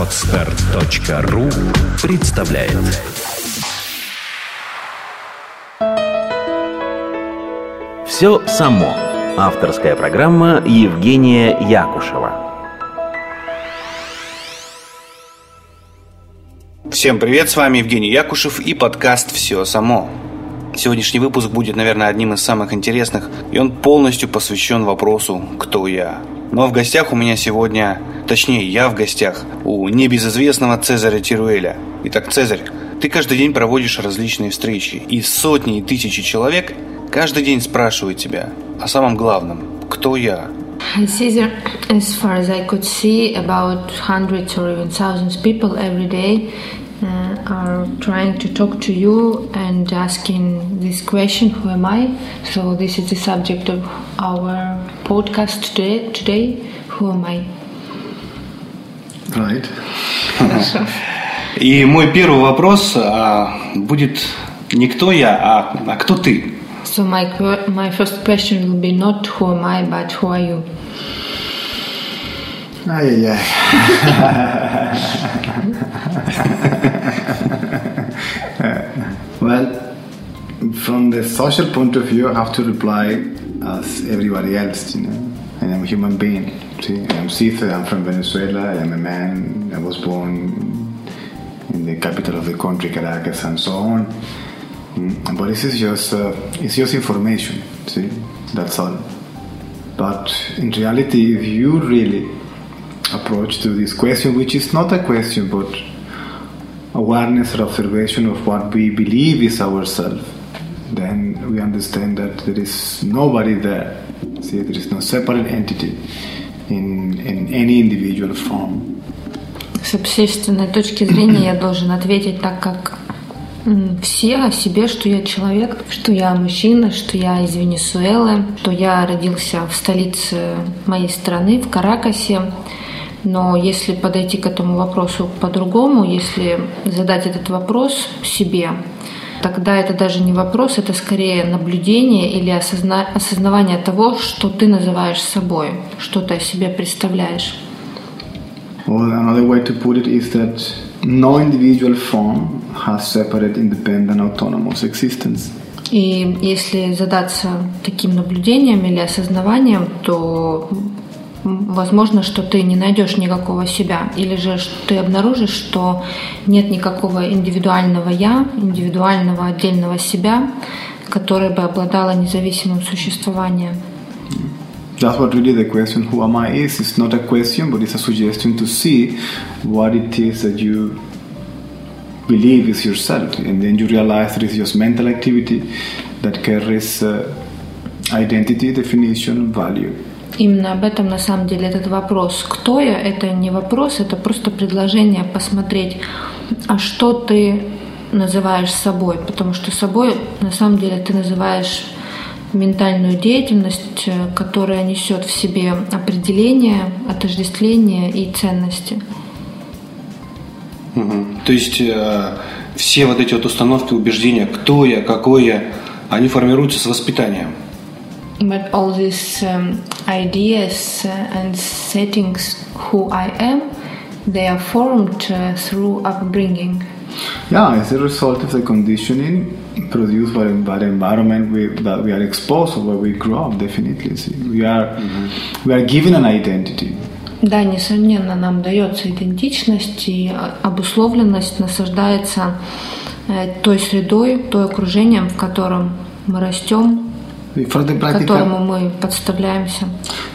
Отстар.ру представляет Все само. Авторская программа Евгения Якушева. Всем привет, с вами Евгений Якушев и подкаст «Все само». Сегодняшний выпуск будет, наверное, одним из самых интересных, и он полностью посвящен вопросу «Кто я?». Но в гостях у меня сегодня, точнее, я в гостях у небезызвестного Цезаря Тируэля. Итак, Цезарь, ты каждый день проводишь различные встречи, и сотни и тысячи человек каждый день спрашивают тебя о самом главном «Кто я?». Caesar, as far as I could see, about hundreds or even thousands people every day uh, are trying to talk to you and asking this question, who am I? So this is the subject of our podcast today, today who am I? Right. И мой первый вопрос а, будет не кто я, а, а кто ты? So my que- my first question will be not who am I, but who are you? Ay, ay, ay. well, from the social point of view, I have to reply as everybody else, you know. I am a human being. See, I'm Cesar, I'm from Venezuela, I am a man, I was born in the capital of the country, Caracas, and so on. Mm, But this is just, uh, it's just information, see, that's all. But in reality, if you really approach to this question, which is not a question but awareness or observation of what we believe is ourselves, then we understand that there is nobody there. See, there is no separate entity in, in any individual form. С общественной точки зрения я должен ответить так, как все о себе, что я человек, что я мужчина, что я из Венесуэлы, что я родился в столице моей страны, в Каракасе. Но если подойти к этому вопросу по-другому, если задать этот вопрос себе, тогда это даже не вопрос, это скорее наблюдение или осозна- осознавание того, что ты называешь собой, что ты о себе представляешь. Or another way to put it is that no individual form has separate, independent, autonomous existence. И если задаться таким наблюдением или осознаванием, то возможно, что ты не найдешь никакого себя, или же ты обнаружишь, что нет никакого индивидуального я, индивидуального отдельного себя, которое бы обладало независимым существованием. That's what really the question who am I is. It's not a question, but it's a suggestion to see what it is that you believe is yourself. And then you realize that it's just mental activity that carries uh, identity, definition, value. Именно об этом на самом деле этот вопрос. Кто я? Это не вопрос, это просто предложение посмотреть, а что ты называешь собой. Потому что собой на самом деле ты называешь ментальную деятельность, э, которая несет в себе определение, отождествление и ценности. Мгм. То есть э, все вот эти вот установки, убеждения, кто я, какой я, они формируются с воспитанием. But all these um, ideas uh, and settings, who I am, they are formed uh, through upbringing. Yeah, it's a result of the conditioning produced by, by the environment we, that we are exposed or where we grow up, definitely. See, we, are, we are given an identity. Да, несомненно, нам дается идентичность и а, обусловленность насаждается э, той средой, той окружением, в котором мы растем, которому мы подставляемся.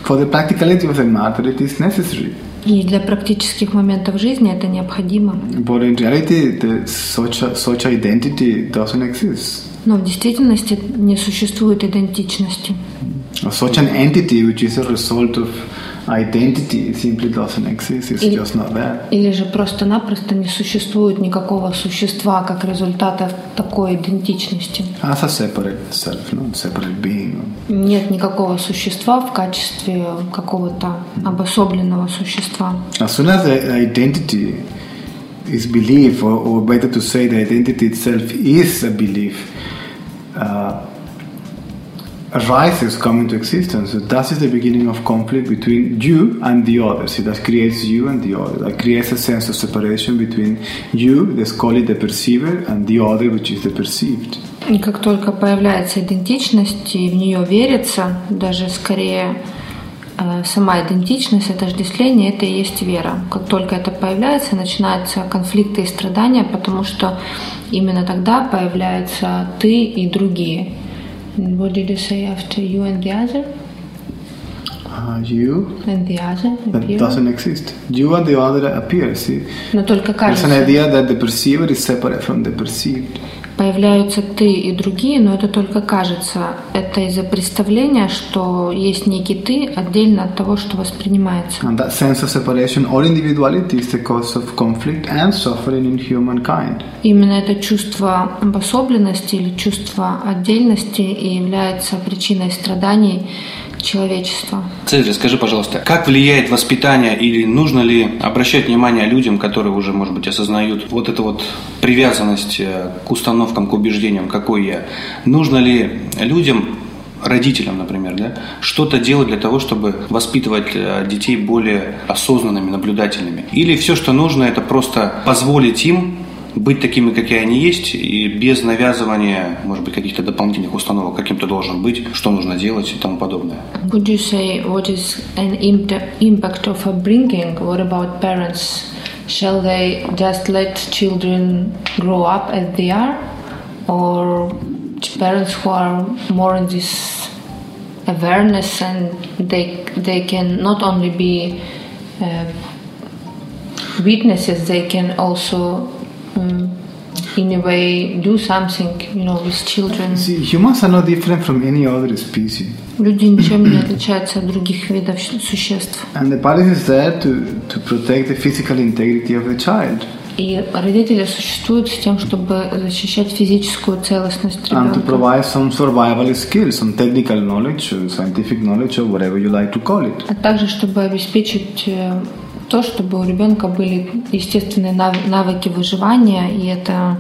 for the practicality of the matter, it is necessary. И для практических моментов жизни это необходимо. But in reality, the, such, a, such identity doesn't exist. Но в действительности не существует идентичности. Such an entity which is a result of identity simply doesn't exist. It's Или- just not there. Или же просто-напросто не существует никакого существа как результата такой идентичности. As a separate self, no separate being. Нет никакого существа в качестве какого-то обособленного существа. As soon as the identity is belief, or, or better to say, the identity itself is a belief, uh, arises, come into existence. That is the beginning of conflict between you and the other. See, that creates you and the other. That creates a sense of separation between you, let's call it the perceiver, and the other, which is the perceived. И как только появляется идентичность, и в нее верится, даже скорее э, сама идентичность, отождествление, это и есть вера. Как только это появляется, начинаются конфликты и страдания, потому что именно тогда появляются ты и другие. What did you say after you and the other? Uh, you And the other that appear? doesn't exist. You and the other appear. See, Но только there's кажется. an idea that the perceiver is separate from the perceived. Появляются ты и другие, но это только кажется. Это из-за представления, что есть некий ты отдельно от того, что воспринимается. And that sense of separation or individuality is the cause of conflict and suffering in humankind. Именно это чувство обособленности или чувство отдельности и является причиной страданий человечества. Цезарь, скажи, пожалуйста, как влияет воспитание или нужно ли обращать внимание людям, которые уже, может быть, осознают вот эту вот привязанность э, к установкам, к убеждениям, какой я? Нужно ли людям родителям, например, да, что-то делать для того, чтобы воспитывать э, детей более осознанными, наблюдательными? Или все, что нужно, это просто позволить им быть такими, какие они есть, и без навязывания, может быть, каких-то дополнительных установок, каким ты должен быть, что нужно делать и тому подобное. Would you say what is an imp- impact of upbringing? What about parents? Shall they just let children grow up as they are, or parents who are more in this awareness and they they can not only be uh, witnesses, they can also um, in a way do something, you know, with children. See, humans are no different from any other species. Люди ничем не отличаются от других видов щ- существ. And the parent is there to, to protect the physical integrity of the child И родители существуют с тем, чтобы защищать физическую целостность and to ребенка. provide some survival skills, some technical knowledge, or scientific knowledge, or whatever you like to call it. А также, чтобы обеспечить э, то, чтобы у ребенка были естественные нав- навыки выживания, и это,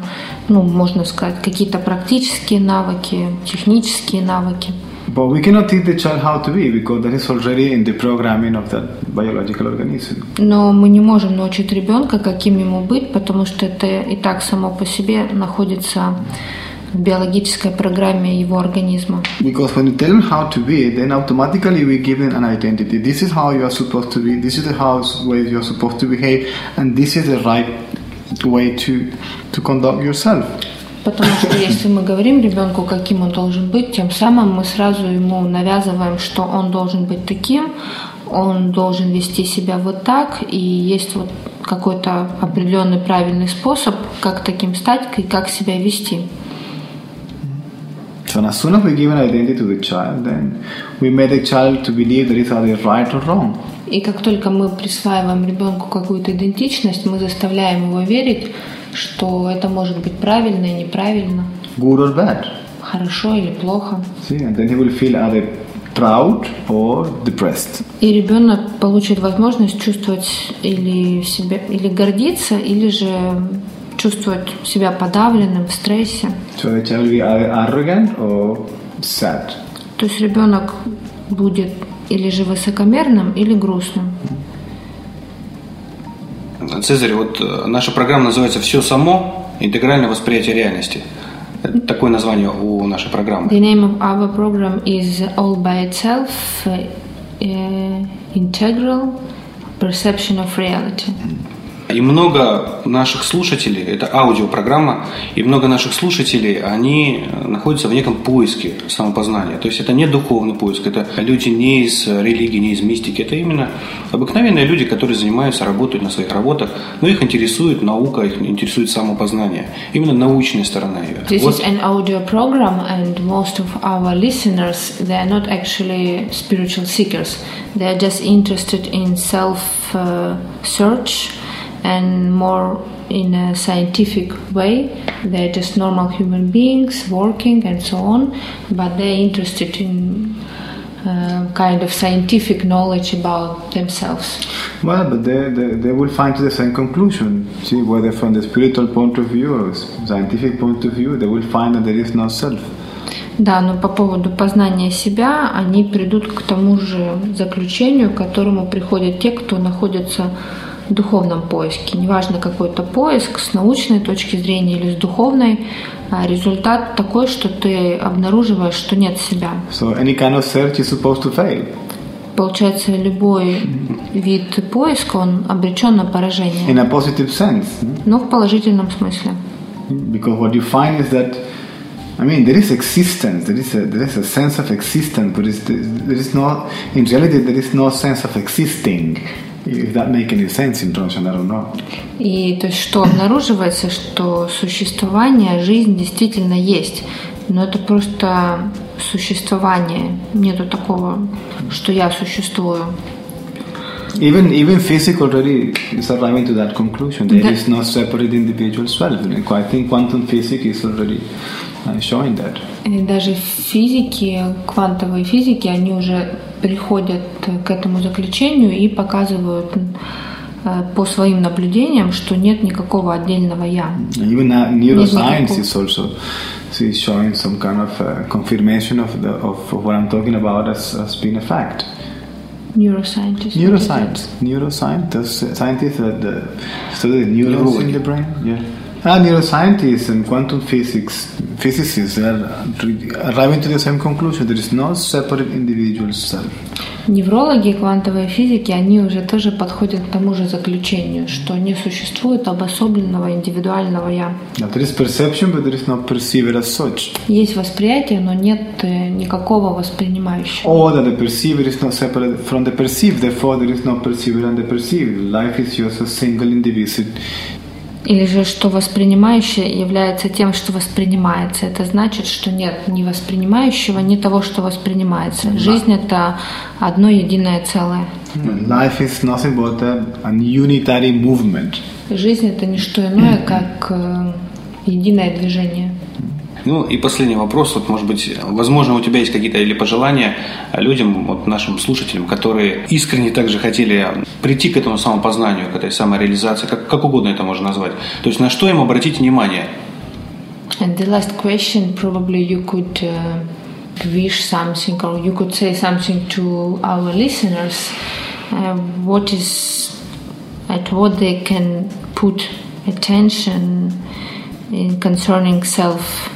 ну, можно сказать, какие-то практические навыки, технические навыки. But we cannot teach the child how to be because that is already in the programming of that biological organism. Но мы не можем научить ребенка, каким ему быть, потому что это и так само по себе находится в биологической программе его организма. Because when you tell them how to be, then automatically we give them an identity. This is how you are supposed to be. This is the way you are supposed to behave, and this is the right way to to conduct yourself. Потому что если мы говорим ребенку, каким он должен быть, тем самым мы сразу ему навязываем, что он должен быть таким, он должен вести себя вот так, и есть вот какой-то определенный правильный способ, как таким стать и как себя вести. So as soon as we give an identity to the child, then we make the child to believe that it's either right or wrong. И как только мы присваиваем ребенку какую-то идентичность, мы заставляем его верить, что это может быть правильно и неправильно, good or bad. хорошо или плохо. See, and then he will feel either proud or depressed. И ребенок получит возможность чувствовать или себя, или гордиться, или же чувствовать себя подавленным в стрессе. So the child will be arrogant or sad. То есть ребенок будет или же высокомерным, или грустным. Цезарь, вот э, наша программа называется «Все само. Интегральное восприятие реальности». Это Такое название у нашей программы. The name of our program is All by Itself, uh, Integral Perception of Reality. И много наших слушателей, это аудиопрограмма, и много наших слушателей, они находятся в неком поиске самопознания. То есть это не духовный поиск, это люди не из религии, не из мистики, это именно обыкновенные люди, которые занимаются, работают на своих работах, но их интересует наука, их интересует самопознание, именно научная сторона ее. This Вот is an audio program, and most of our listeners they are not actually spiritual seekers. They are just interested in self uh, and more in a scientific way. They're just normal human beings working and so on, but they're interested in uh, kind of scientific knowledge about themselves. Well, but they, they, they will find the same conclusion. See, whether from the spiritual point of view or scientific point of view, they will find that there is no self. Да, но по поводу познания себя, они придут к тому же заключению, к которому приходят те, кто находится духовном поиске. Неважно, какой это поиск, с научной точки зрения или с духовной, а результат такой, что ты обнаруживаешь, что нет себя. So any kind of search is supposed to fail. Получается, любой вид поиска, он обречен на поражение. In a positive sense. Но в положительном смысле. Because what you find is that, I mean, there is existence, there is a, there is a sense of existence, but there is no, in reality, there is no sense of existing. И то есть что обнаруживается, что существование, жизнь действительно есть, но это просто существование. Нету такого, что я существую. Even even physics already is arriving to that conclusion. There That- is no separate individual self. I think quantum physics is already uh, showing that. И даже физики, квантовые физики, они уже приходят к этому заключению и показывают э, по своим наблюдениям, что нет никакого отдельного я. Even uh, neuroscience is also is showing some kind of uh, confirmation of the of what I'm talking about as, as being a fact. Neuroscientist. Neuroscience, neuroscience, those scientists that uh, study the neurons in the brain. Yeah. Ah, neuroscientists and quantum physics, physicists are arriving to the same conclusion. There is no separate individual self. Неврологи и квантовые физики, они уже тоже подходят к тому же заключению, что не существует обособленного индивидуального «я». Now, there is perception, but there is no perceiver as such. Есть восприятие, но нет э, никакого воспринимающего. Or that the perceiver is not separate from the perceived, therefore there is no perceiver and the perceived. Life is just a single indivisible. Или же, что воспринимающее является тем, что воспринимается. Это значит, что нет ни воспринимающего, ни того, что воспринимается. Жизнь — это одно единое целое. Life is nothing but a, an unitary movement. Жизнь — это не что иное, как э, единое движение. Ну и последний вопрос, вот может быть, возможно, у тебя есть какие-то или пожелания людям, вот нашим слушателям, которые искренне также хотели прийти к этому самопознанию, к этой самореализации, как, как угодно это можно назвать. То есть на что им обратить внимание? And the last question, probably you could uh, wish something or you could say something to our listeners. Uh, what is at what they can put attention in concerning self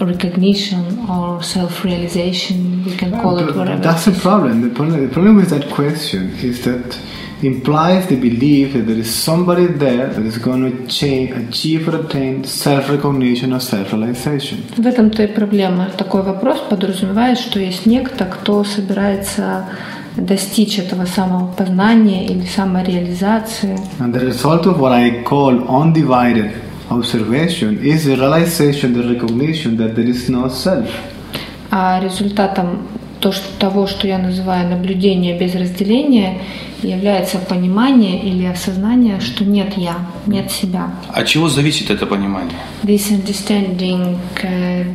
recognition or self realization. We can call it whatever. That's the problem. The problem. The problem with that question is that implies the belief that there is somebody there that is going to cha- achieve or attain self-recognition or self-realization. В этом-то и проблема. Такой вопрос подразумевает, что есть некто, кто собирается достичь этого самопознания или самореализации. And the result of what I call undivided observation is the realization, the recognition that there is no self. А результатом то, что, того, что я называю наблюдение без разделения, является понимание или осознание, что нет я, нет себя. От чего зависит это понимание? This understanding, uh,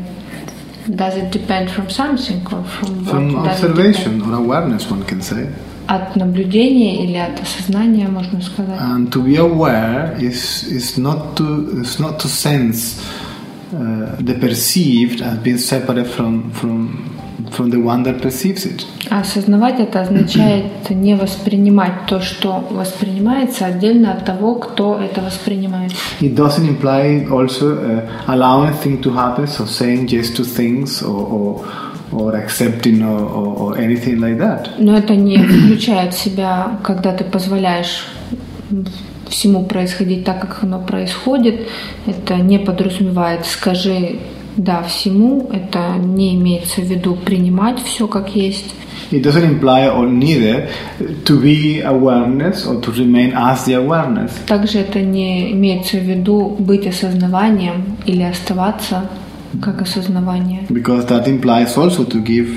does it depend from something or from From observation or awareness, one can say. От наблюдения или от осознания, можно сказать. And to be aware is is not to is not to sense uh, the perceived as being separate from from from the one that perceives it. А осознавать это означает не воспринимать то, что воспринимается, отдельно от того, кто это воспринимает. It doesn't imply also uh, allowing things to happen, so saying yes to things or or, or accepting or, or, or anything like that. Но это не включает в себя, когда ты позволяешь всему происходить так, как оно происходит. Это не подразумевает «скажи да всему». Это не имеется в виду принимать все как есть. It doesn't imply or neither to be awareness or to remain as the awareness. Также это не имеется в виду быть осознаванием или оставаться как осознавание. Because that implies also to give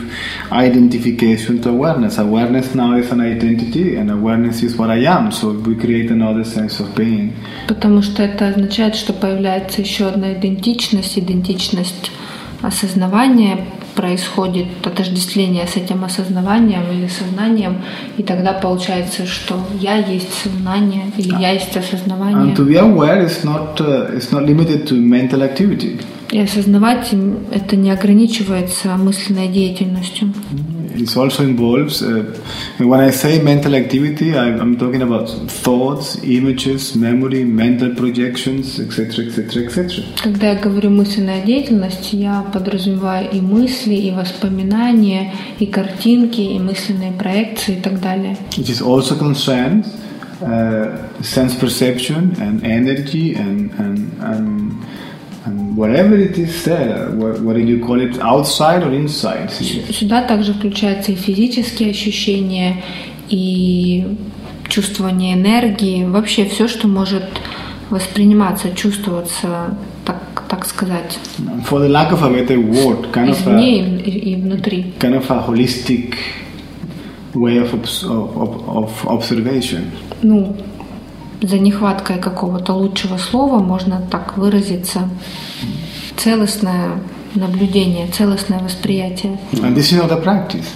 identification to awareness. Awareness now is an identity, and awareness is what I am. So we create another sense of being. Потому что это означает, что появляется еще одна идентичность, идентичность осознавания, происходит отождествление с этим осознаванием или сознанием, и тогда получается, что я есть сознание или я есть осознавание. And to be aware is not uh, is not limited to mental activity. И осознавать это не ограничивается мысленной деятельностью. It also involves, uh, when I say mental activity, I, I'm talking about thoughts, images, memory, mental projections, etc., etc., etc. Когда я говорю мысленная деятельность, я подразумеваю и мысли, и воспоминания, и картинки, и мысленные проекции и так далее. It is also concerned uh, sense perception and energy and, and, and and whatever it is there, whether you call it outside or inside. Сюда также включаются и физические ощущения, и чувствование энергии, вообще все, что может восприниматься, чувствоваться, так, так сказать. For the lack of a better word, kind Извне of a, и, и внутри. Kind of a holistic way of, of, of observation. Ну, за нехваткой какого-то лучшего слова можно так выразиться. Целостное наблюдение, целостное восприятие. And this is not a practice.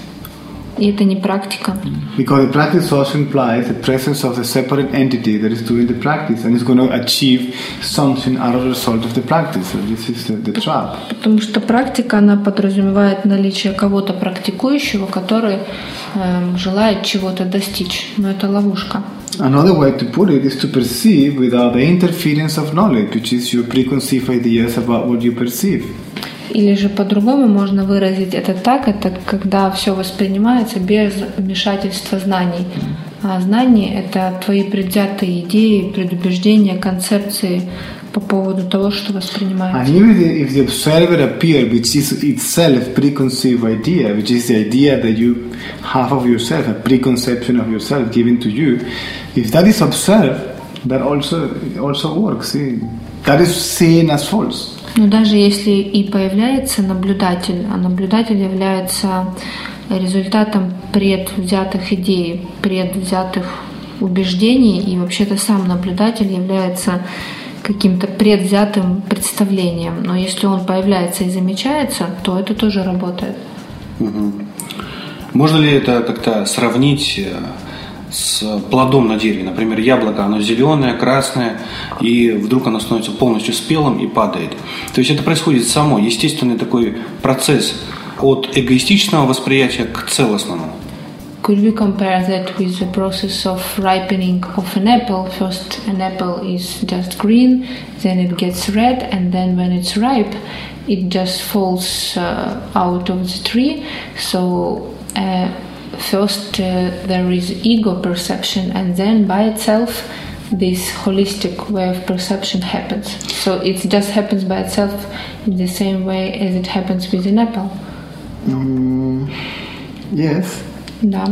И это не практика. Because the practice also implies the presence of the separate entity that is doing the practice and is going to achieve something out of the result of the practice. So this is the, the trap. Потому что практика, она подразумевает наличие кого-то практикующего, который э, желает чего-то достичь. Но это ловушка. Another way to put it is to perceive without the interference of knowledge, which is your preconceived ideas about what you perceive. Или же по-другому можно выразить это так, это когда все воспринимается без вмешательства знаний. А знания — это твои предвзятые идеи, предубеждения, концепции по поводу того, что воспринимается. And even if the observer appear, which is itself preconceived idea, which is the idea that you have of yourself, a preconception of yourself given to you, if that is observed, that also also works. See? That is seen as false. Но даже если и появляется наблюдатель, а наблюдатель является результатом предвзятых идей, предвзятых убеждений, и вообще-то сам наблюдатель является каким-то предвзятым представлением. Но если он появляется и замечается, то это тоже работает. Угу. Можно ли это как-то сравнить э, с плодом на дереве. Например, яблоко, оно зеленое, красное, и вдруг оно становится полностью спелым и падает. То есть это происходит само, естественный такой процесс от эгоистичного восприятия к целостному. Could we compare that with the process of ripening of an apple? First, an apple is just green, then it gets red, and then when it's ripe, it just falls uh, out of the tree. So, uh, first uh, there is ego perception, and then by itself, this holistic way of perception happens. So, it just happens by itself in the same way as it happens with an apple. Mm, yes. Да.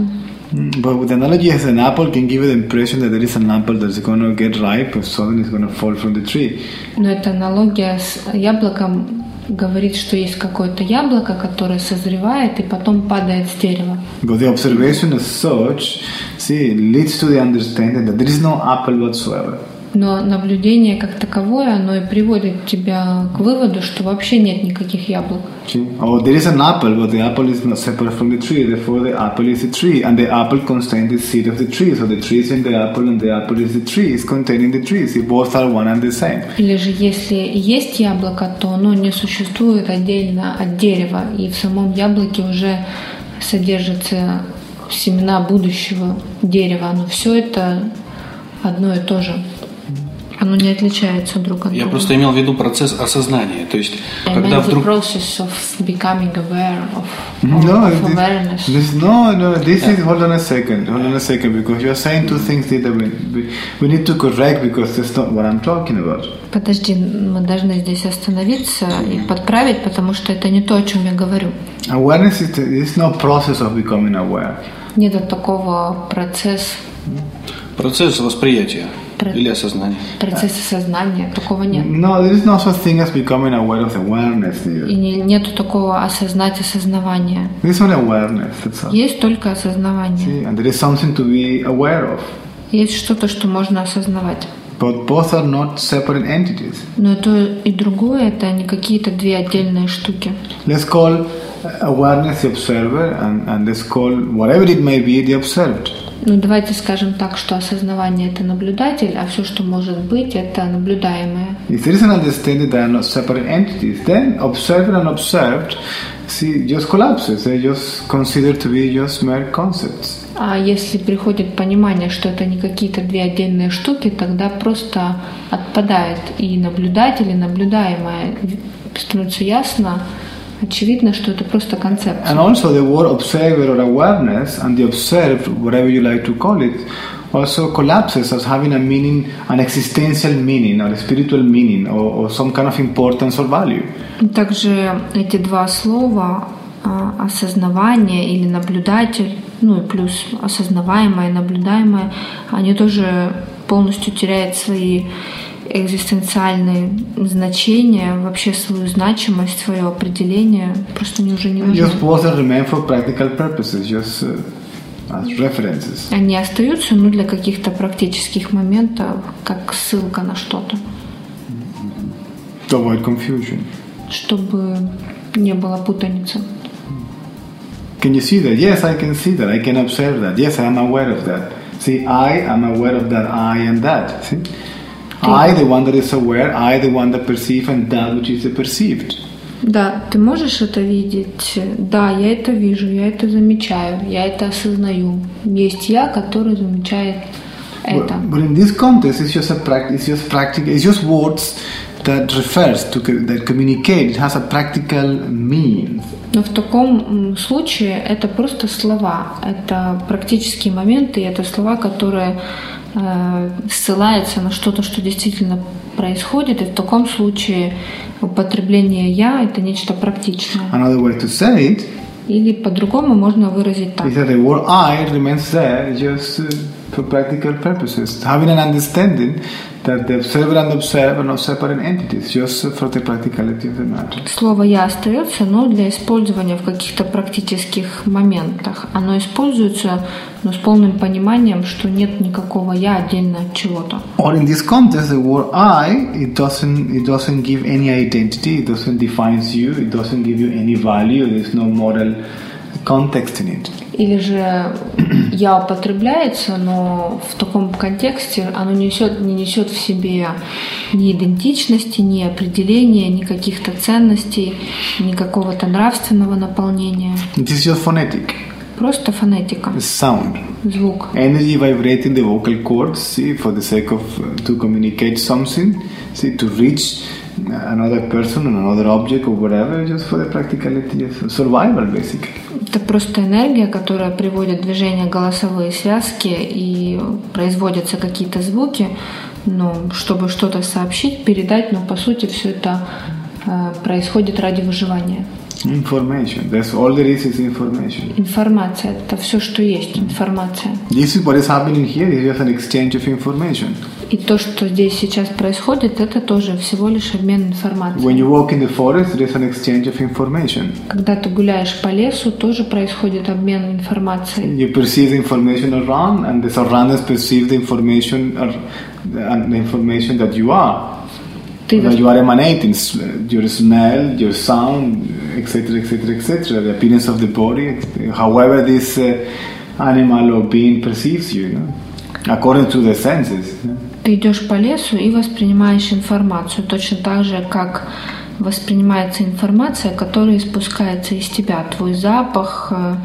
Mm, But with the analogy as an apple can give you the impression that there is an apple that's going to get ripe, or suddenly it's going to fall from the tree. Но эта аналогия с яблоком говорит, что есть какое-то яблоко, которое созревает и потом падает с дерева. But the observation as such, see, leads to the understanding that there is no apple whatsoever. Но наблюдение как таковое, оно и приводит тебя к выводу, что вообще нет никаких яблок. Or there is an apple, but the apple is not separate from the tree, therefore the apple is a tree, and the apple contains the seed of the tree. So the tree is in the apple, and the apple is the tree, is containing the tree. See, both are one and the same. Или же если есть яблоко, то оно не существует отдельно от дерева, и в самом яблоке уже содержатся семена будущего дерева. Но все это одно и то же. Оно не отличается друг от Я друга. просто имел в виду процесс осознания. То есть, I когда meant the вдруг... process of becoming aware of, No, of this, awareness. this, no, no. This is hold on a second, hold on a second, because you are saying two things that we, we, need to correct because that's not what I'm talking about. Подожди, мы должны здесь остановиться и подправить, потому что это не то, о чем я говорю. Awareness is, is no process of becoming aware. Нет такого процесс, Процесс восприятия или осознания. процесса сознания, такого нет. No, there is no such thing as becoming aware of awareness. Neither. И не- нету такого осознать осознавания. There is only awareness. That's all. Есть только осознавание. See, and there is something to be aware of. Есть что-то, что можно осознавать. But both are not separate entities. Но и то и другое это не какие-то две отдельные штуки. Let's call awareness the observer, and, and let's call whatever it may be the observed. Ну, давайте скажем так, что осознавание – это наблюдатель, а все, что может быть, это наблюдаемое. If there is an understanding that are not separate entities, then observer and observed see just collapses. They just considered to be just mere concepts. А если приходит понимание, что это не какие-то две отдельные штуки, тогда просто отпадает и наблюдатель, и наблюдаемое. Становится ясно, очевидно, что это просто концепция. And also the word observer or awareness and the observed, whatever you like to call it, also collapses as having a meaning, an existential meaning or a spiritual meaning or, or some kind of importance or value. Также эти два слова а, осознавание или наблюдатель, ну и плюс осознаваемое наблюдаемое, они тоже полностью теряют свои экзистенциальные значения, вообще свою значимость, свое определение, просто они уже не нужны. Just both are remain for practical purposes, just uh, as references. Они остаются ну, для каких-то практических моментов, как ссылка на что-то, To avoid confusion. чтобы не было путаницы. Can you see that? Yes, I can see that. I can observe that. Yes, I am aware of that. See, I am aware of that. I am that. See? I, the one that is aware, I, the one that perceive, and that which is the perceived. Да, ты можешь это видеть? Да, я это вижу, я это замечаю, я это осознаю. Есть я, который замечает это. But, but in this context, it's just a practice. It's just practical. It's just words that refers to that communicate. It has a practical meaning. Но в таком случае это просто слова, это практические моменты, это слова, которые э, ссылаются на что-то, что действительно происходит, и в таком случае употребление «я» — это нечто практичное. Another way to say it Или по-другому можно выразить так. is that the word I remains there just uh, for practical purposes. Having an understanding that the observer and observer are not separate entities, just for the practicality of the matter. Слово «я» остается, но для использования в каких-то практических моментах. Оно используется, но с полным пониманием, что нет никакого «я» отдельно от чего-то. Or in this context, the word I, it doesn't, it doesn't give any identity, it doesn't define you, it doesn't give you any value, there's no moral context in it. Или же «я» употребляется, но в таком контексте оно несет, не несет в себе ни идентичности, ни определения, ни каких-то ценностей, ни какого-то нравственного наполнения. It is just phonetic, Просто фонетика, sound. звук. Energy vibrating the vocal cords, see, for the sake of uh, to communicate something, see, to reach another person, another object, or whatever, just for the practicality of survival, basically. Это просто энергия, которая приводит в движение голосовые связки и производятся какие-то звуки, но чтобы что-то сообщить, передать, но по сути все это э, происходит ради выживания. Information. That's all there is is information. Информация – это все, что есть, информация. This is what is happening here. Is just an exchange of information. И то, что здесь сейчас происходит, это тоже всего лишь обмен информацией. When you walk in the forest, there is an exchange of information. Когда ты гуляешь по лесу, тоже происходит обмен информацией. You perceive the information around, and the surroundings perceive the information, ar- and the information that you are. Ты that вос- you are emanating, s- your smell, your sound, etc., etc., etc., the appearance of the body, however this uh, animal or being perceives you, you know, according to the senses. you know. Ты идешь по лесу и воспринимаешь информацию точно так же, как воспринимается информация, которая испускается из тебя. Твой запах, э,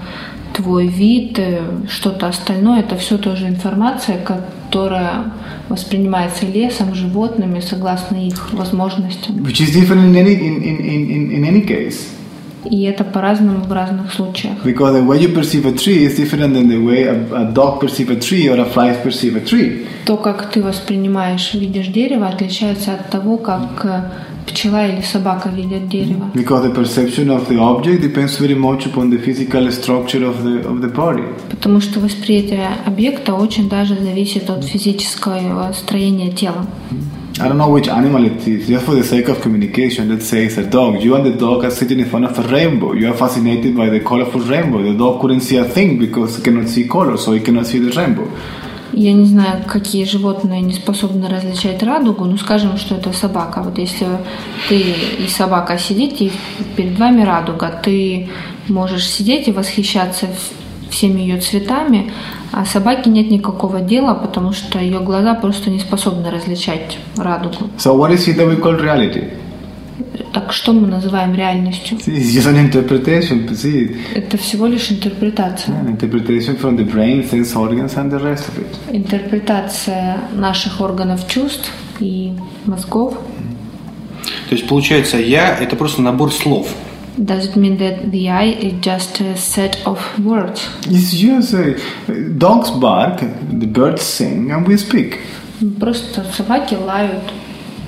твой вид, э, что-то остальное, это все тоже информация, которая воспринимается лесом, животными, согласно их возможностям. Which is different in any, in, in, in, in any case. И это по-разному в разных случаях. Because the way you perceive a tree is different than the way a, a dog perceives a tree or a fly perceive a tree. То, как ты воспринимаешь, видишь дерево, отличается от того, как э, пчела или собака видят дерево. Because the perception of the object depends very much upon the physical structure of the, of the body. Потому что восприятие объекта очень даже зависит от физического строения тела. I don't know which animal it is, just for the sake of communication, let's say it's a dog. You and the dog are sitting in front of a rainbow. You are fascinated by the colorful rainbow. The dog couldn't see a thing because he cannot see color, so he cannot see the rainbow. Я не знаю, какие животные не способны различать радугу, но скажем, что это собака. Вот если ты и собака сидите, и перед вами радуга, ты можешь сидеть и восхищаться всеми ее цветами, а собаке нет никакого дела, потому что ее глаза просто не способны различать радугу. So what is it that we call reality? Так что мы называем реальностью? It's just an interpretation. See, Это всего лишь интерпретация. an interpretation from the brain, sense organs, and the rest of it. Интерпретация наших органов чувств и мозгов. То есть, получается, я – это просто набор слов. Does it mean that the I is just a set of words? It's just uh, dogs bark, the birds sing, and we speak. Просто собаки лают,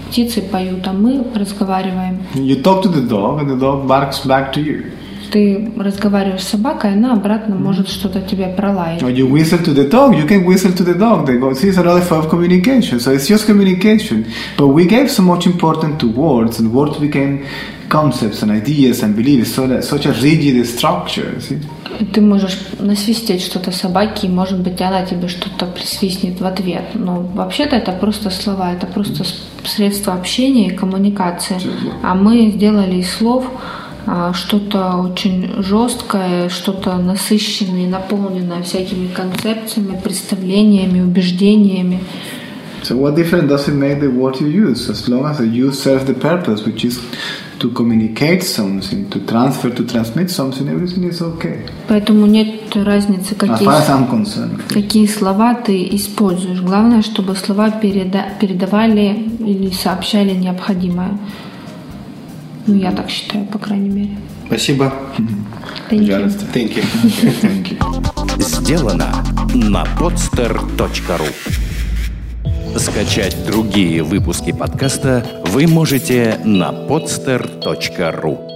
птицы поют, а мы разговариваем. You talk to the dog, and the dog barks back to you. Ты разговариваешь с собакой, она обратно может что-то тебе пролаять. When you whistle to the dog, you can whistle to the dog. They go, see, it's another form of communication. So it's just communication. But we gave so much importance to words, and words became concepts and ideas and beliefs, so that, such a rigid structure. See? Ты можешь насвистеть что-то собаке, и, может быть, она тебе что-то присвистнет в ответ. Но вообще-то это просто слова, это просто средство общения и коммуникации. А мы сделали из слов что-то очень жесткое, что-то насыщенное, наполненное всякими концепциями, представлениями, убеждениями. So what difference does it make the word you use, as long as you serve the purpose, which is to communicate something, to transfer, to transmit something, everything is okay. Поэтому нет разницы, какие, as concerned. какие слова ты используешь. Главное, чтобы слова переда- передавали или сообщали необходимое. Ну, я так считаю, по крайней мере. Спасибо. Thank you. Пожалуйста. Thank you. Thank you. Сделано на podster.ru Скачать другие выпуски подкаста вы можете на podster.ru